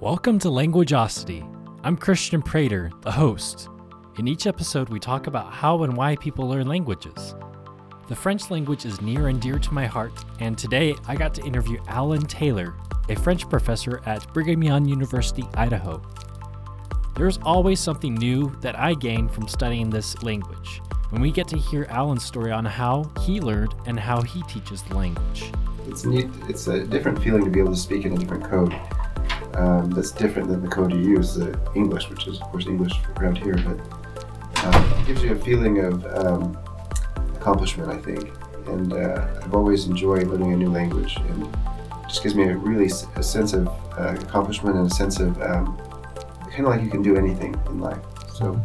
Welcome to Languageosity. I'm Christian Prater, the host. In each episode, we talk about how and why people learn languages. The French language is near and dear to my heart, and today I got to interview Alan Taylor, a French professor at Brigham Young University, Idaho. There's always something new that I gain from studying this language, and we get to hear Alan's story on how he learned and how he teaches the language. It's neat. It's a different feeling to be able to speak in a different code. Um, that's different than the code you use, the English, which is of course English around here, but um, it gives you a feeling of um, accomplishment, I think. And uh, I've always enjoyed learning a new language, and just gives me a really a sense of uh, accomplishment and a sense of um, kind of like you can do anything in life. So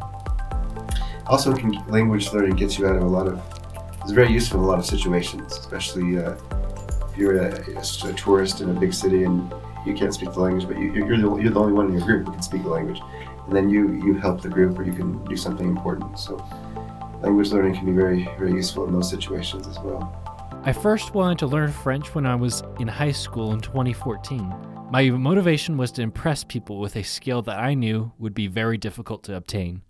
also, can, language learning gets you out of a lot of. It's very useful in a lot of situations, especially. Uh, if you're a, a, tourist in a big city and you can't speak the language, but you, you're, the, you're the only one in your group who can speak the language, and then you you help the group or you can do something important. So language learning can be very very useful in those situations as well. I first wanted to learn French when I was in high school in 2014. My motivation was to impress people with a skill that I knew would be very difficult to obtain.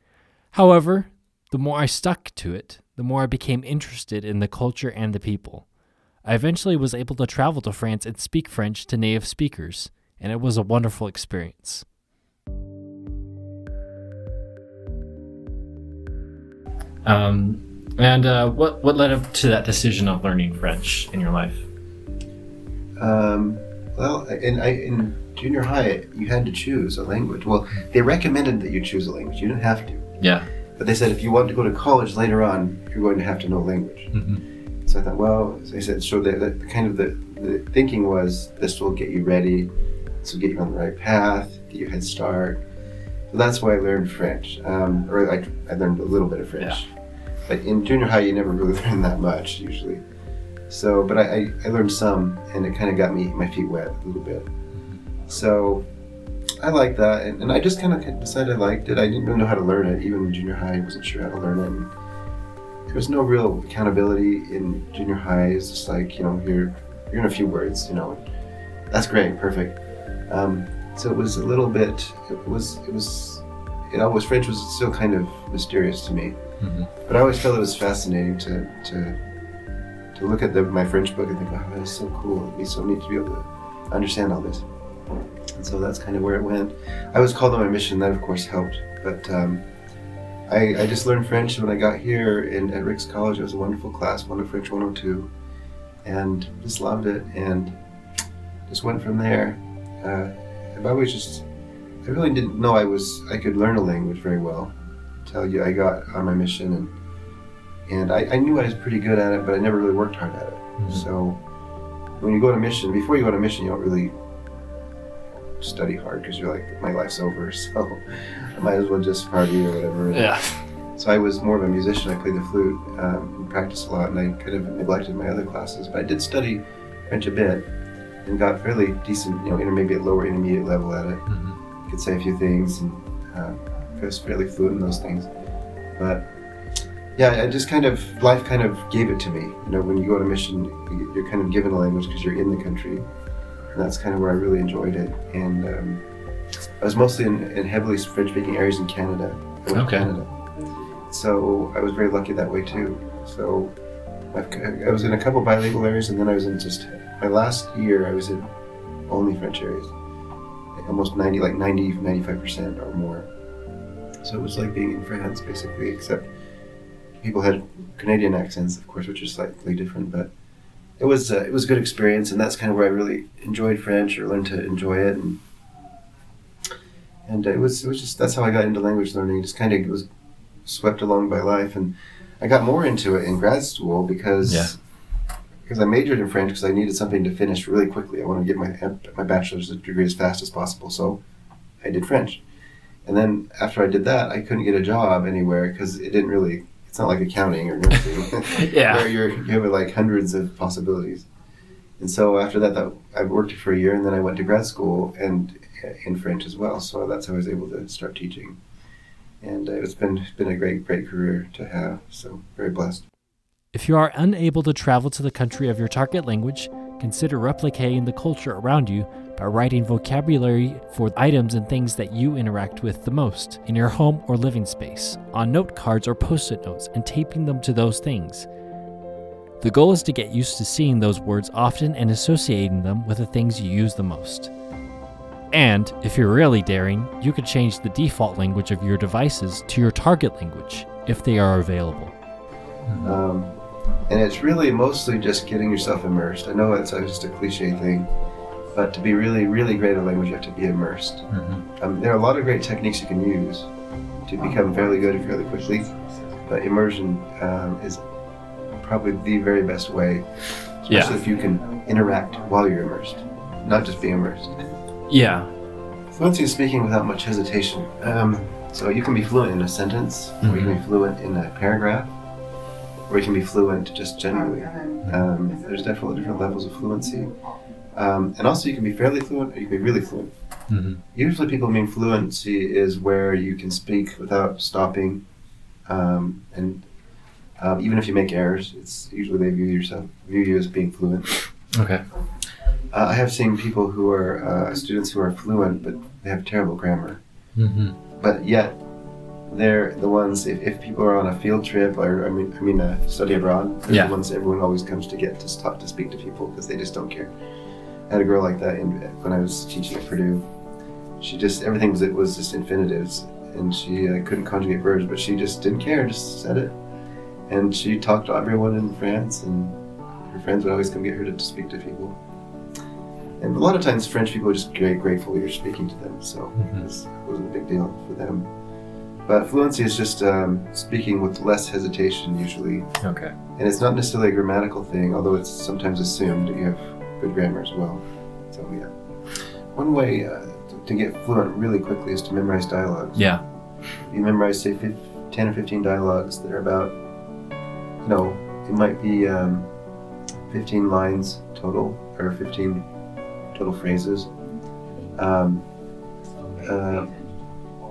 However, the more I stuck to it, the more I became interested in the culture and the people. I eventually was able to travel to France and speak French to native speakers, and it was a wonderful experience. Um, and uh, what what led up to that decision of learning French in your life? Um, well, in, I, in junior high, you had to choose a language. Well, they recommended that you choose a language. You didn't have to, Yeah. but they said if you want to go to college later on, you're going to have to know language. Mm-hmm. So I thought, well, I said, so the, the kind of the, the thinking was this will get you ready, this will get you on the right path, get you a head start. So that's why I learned French, um, or I, I learned a little bit of French. But in junior high, you never really learn that much usually. So, but I, I, I learned some, and it kind of got me my feet wet a little bit. So I liked that, and, and I just kind of decided I liked it. I didn't really know how to learn it, even in junior high. I wasn't sure how to learn it. And, there was no real accountability in junior high. It's just like you know, you're you're in a few words, you know. That's great, perfect. Um, so it was a little bit. It was it was. It always French was still kind of mysterious to me, Mhm. but I always felt it was fascinating to to to look at the, my French book and think, oh, that is so cool. It'd be so neat to be able to understand all this. And so that's kind of where it went. I was called on my mission. That of course helped, but. Um, I, I just learned French when I got here in, at Ricks College. It was a wonderful class, one of French 102, and just loved it and just went from there. Uh, I've always just, I really didn't know I was, I could learn a language very well until you, I got on my mission and and I, I knew I was pretty good at it, but I never really worked hard at it. Mhm. So when you go on a mission, before you go on a mission, you don't really study hard because you're like, my life's over, so might as well just party or whatever. Yeah. So I was more of a musician. I played the flute um, and practiced a lot, and I kind of neglected my other classes. But I did study French a bit and got fairly decent, you know, intermediate, lower intermediate level at it. Mm-hmm. Could say a few things, and um, I was fairly fluent in those things. But yeah, I just kind of life kind of gave it to me. You know, when you go on a mission, you- you're kind of given a language because you're in the country, and that's kind of where I really enjoyed it. And um, I was mostly in, in heavily French-speaking areas in Canada. Okay. Canada. So I was very lucky that way too. So I've, I was in a couple bilingual areas, and then I was in just my last year. I was in only French areas, almost 90, like 90, 95 percent or more. So it was like being in France, basically, except people had Canadian accents, of course, which is slightly different. But it was uh, it was a good experience, and that's kind of where I really enjoyed French or learned to enjoy it, and and it was it was just that's how I got into language learning. Just kind of was swept along by life, and I got more into it in grad school because Yeah. because I majored in French because I needed something to finish really quickly. I wanted to get my my bachelor's degree as fast as possible, so I did French. And then after I did that, I couldn't get a job anywhere because it didn't really. It's not like accounting or nursing, Yeah. where you're you have like hundreds of possibilities. And so after that, that I worked for a year, and then I went to grad school and in French as well. So that's how I was able to start teaching. And uh, it's been been a great great career to have. So very blessed. If you are unable to travel to the country of your target language, consider replicating the culture around you by writing vocabulary for items and things that you interact with the most in your home or living space, on note cards or post it notes, and taping them to those things. The goal is to get used to seeing those words often and associating them with the things you use the most. And, if you're really daring, you could change the default language of your devices to your target language if they are available. Um, and it's really mostly just getting yourself immersed. I know it's just a cliche thing, but to be really, really great at language, you have to be immersed. Mm-hmm. Um, there are a lot of great techniques you can use to become fairly good fairly quickly, but immersion um, is probably the very best way, especially Yeah. if you can interact while you're immersed, not just be immersed. Yeah. Fluency is speaking without much hesitation. Um, so you can be fluent in a sentence, or you can be fluent in a paragraph, or you can be fluent just generally. Um, there's definitely different levels of fluency. Um, and also, you can be fairly fluent, or you can be really fluent. Mm-hmm. Usually, people mean fluency is where you can speak without stopping, um, and um, even if you make errors, it's usually they view yourself view you as being fluent. Okay. Uh, I have seen people who are uh, students who are fluent, but they have terrible grammar. Mm-hmm. But yet, they're the ones. If, if people are on a field trip, or I mean, I mean, uh, study abroad, they're Yeah. the ones everyone always comes to get to talk to speak to people because they just don't care. I had a girl like that in, when I was teaching at Purdue. She just everything was it was just infinitives, and she uh, couldn't conjugate verbs, but she just didn't care, just said it. And she talked to everyone in France, and her friends would always come get her to, to speak to people. And a lot of times, French people are just very grateful you're speaking to them, so Mhm. it, was, wasn't a big deal for them. But fluency is just um, speaking with less hesitation usually, Okay. and it's not necessarily a grammatical thing, although it's sometimes assumed that you have good grammar as well. So yeah, one way uh, to- to get fluent really quickly is to memorize dialogues. Yeah. You memorize say fif- ten or fifteen dialogues that are about, you know, it might be um, fifteen lines total or fifteen total phrases. Um, uh,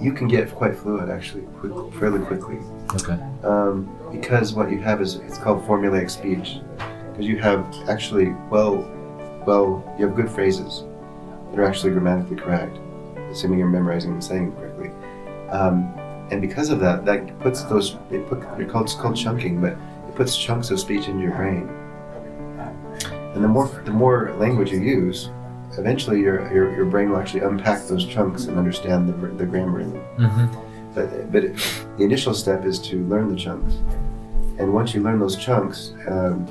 you can get quite fluid actually, quick, fairly quickly Okay. um, because what you have is it's called formulaic speech because you have actually well well you have good phrases that are actually grammatically correct assuming you're memorizing and saying them correctly um, and because of that that puts those it put it's called, it's called chunking but puts chunks of speech into your brain and the more the more language you use eventually your, your, your brain will actually unpack those chunks and understand the, the grammar in them Mm-hmm. but, but the initial step is to learn the chunks. And once you learn those chunks, um,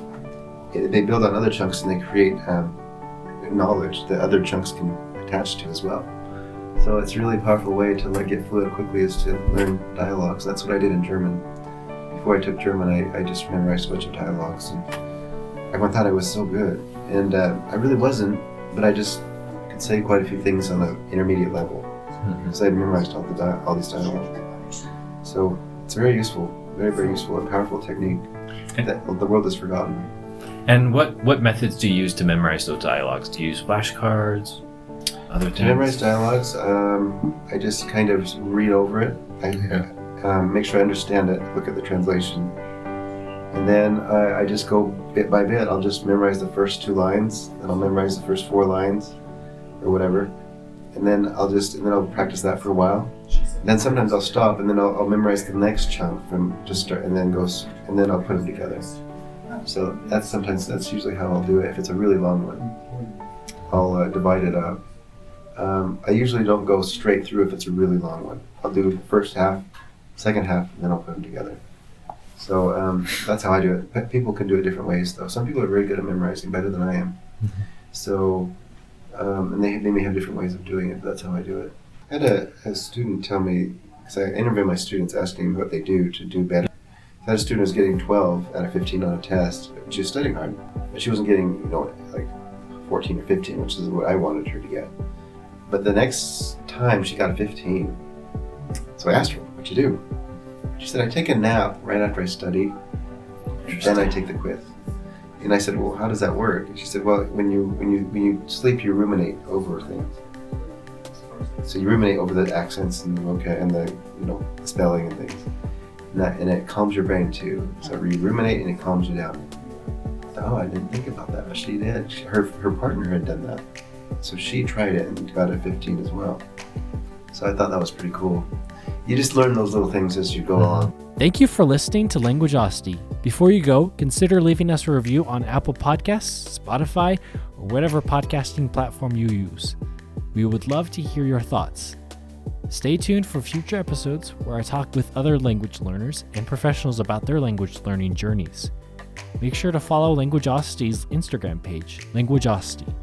it- they build on other chunks and they create um, knowledge that other chunks can attach to as well. So it's a really powerful way to like get fluent quickly is to learn dialogues. That's what I did in German. Before I took German, I, I just memorized a bunch of dialogues. And everyone thought I was so good. And uh, I really wasn't, but I just could say quite a few things on an intermediate level Mm-hmm. because I'd memorized all the di- all these dialogues. So it's very useful, very very useful and powerful technique that the world has forgotten. And what what methods do you use to memorize those dialogues? Do you use flashcards? Other things? To memorize dialogues, um, I just kind of read over it. I um, make sure I understand it. Look at the translation, and then I, I just go bit by bit. I'll just memorize the first two lines, and I'll memorize the first four lines, or whatever, and then I'll just and then I'll practice that for a while. And then sometimes I'll stop, and then I'll, I'll memorize the next chunk from just start, and then goes, and then I'll put them together. So that's sometimes that's usually how I'll do it. If it's a really long one, I'll uh, divide it up. Um, I usually don't go straight through if it's a really long one. I'll do the first half, second half, and then I'll put them together. So um, that's how I do it. But people can do it different ways, though. Some people are very good at memorizing, better than I am. So, um, and they, they may have different ways of doing it, but that's how I do it. I had a, a student tell me, because I interview my students asking what they do to do better. I had a student was getting 12 out of 15 on a test. She was studying hard, but she wasn't getting, you know, like 14 or 15, which is what I wanted her to get. But the next time she got a 15. So I asked her, What'd you do? She said, I take a nap right after I study, then I take the quiz. And I said, Well, how does that work? And she said, Well, when you when you when you sleep, you ruminate over things. So you ruminate over the accents and the vocab and the you know the spelling and things, and, that, and it calms your brain too. So you ruminate and it calms you down. Oh, I didn't think about that, but she did. She, her her partner had done that, so she tried it and got a 15 as well. So I thought that was pretty cool. You just learn those little things as you go along. Thank you for listening to Language Languageosity. Before you go, consider leaving us a review on Apple Podcasts, Spotify, or whatever podcasting platform you use. We would love to hear your thoughts. Stay tuned for future episodes where I talk with other language learners and professionals about their language learning journeys. Make sure to follow Language Languageosity's Instagram page, Language Languageosity.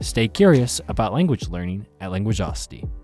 Stay curious about language learning at Language Languageosity.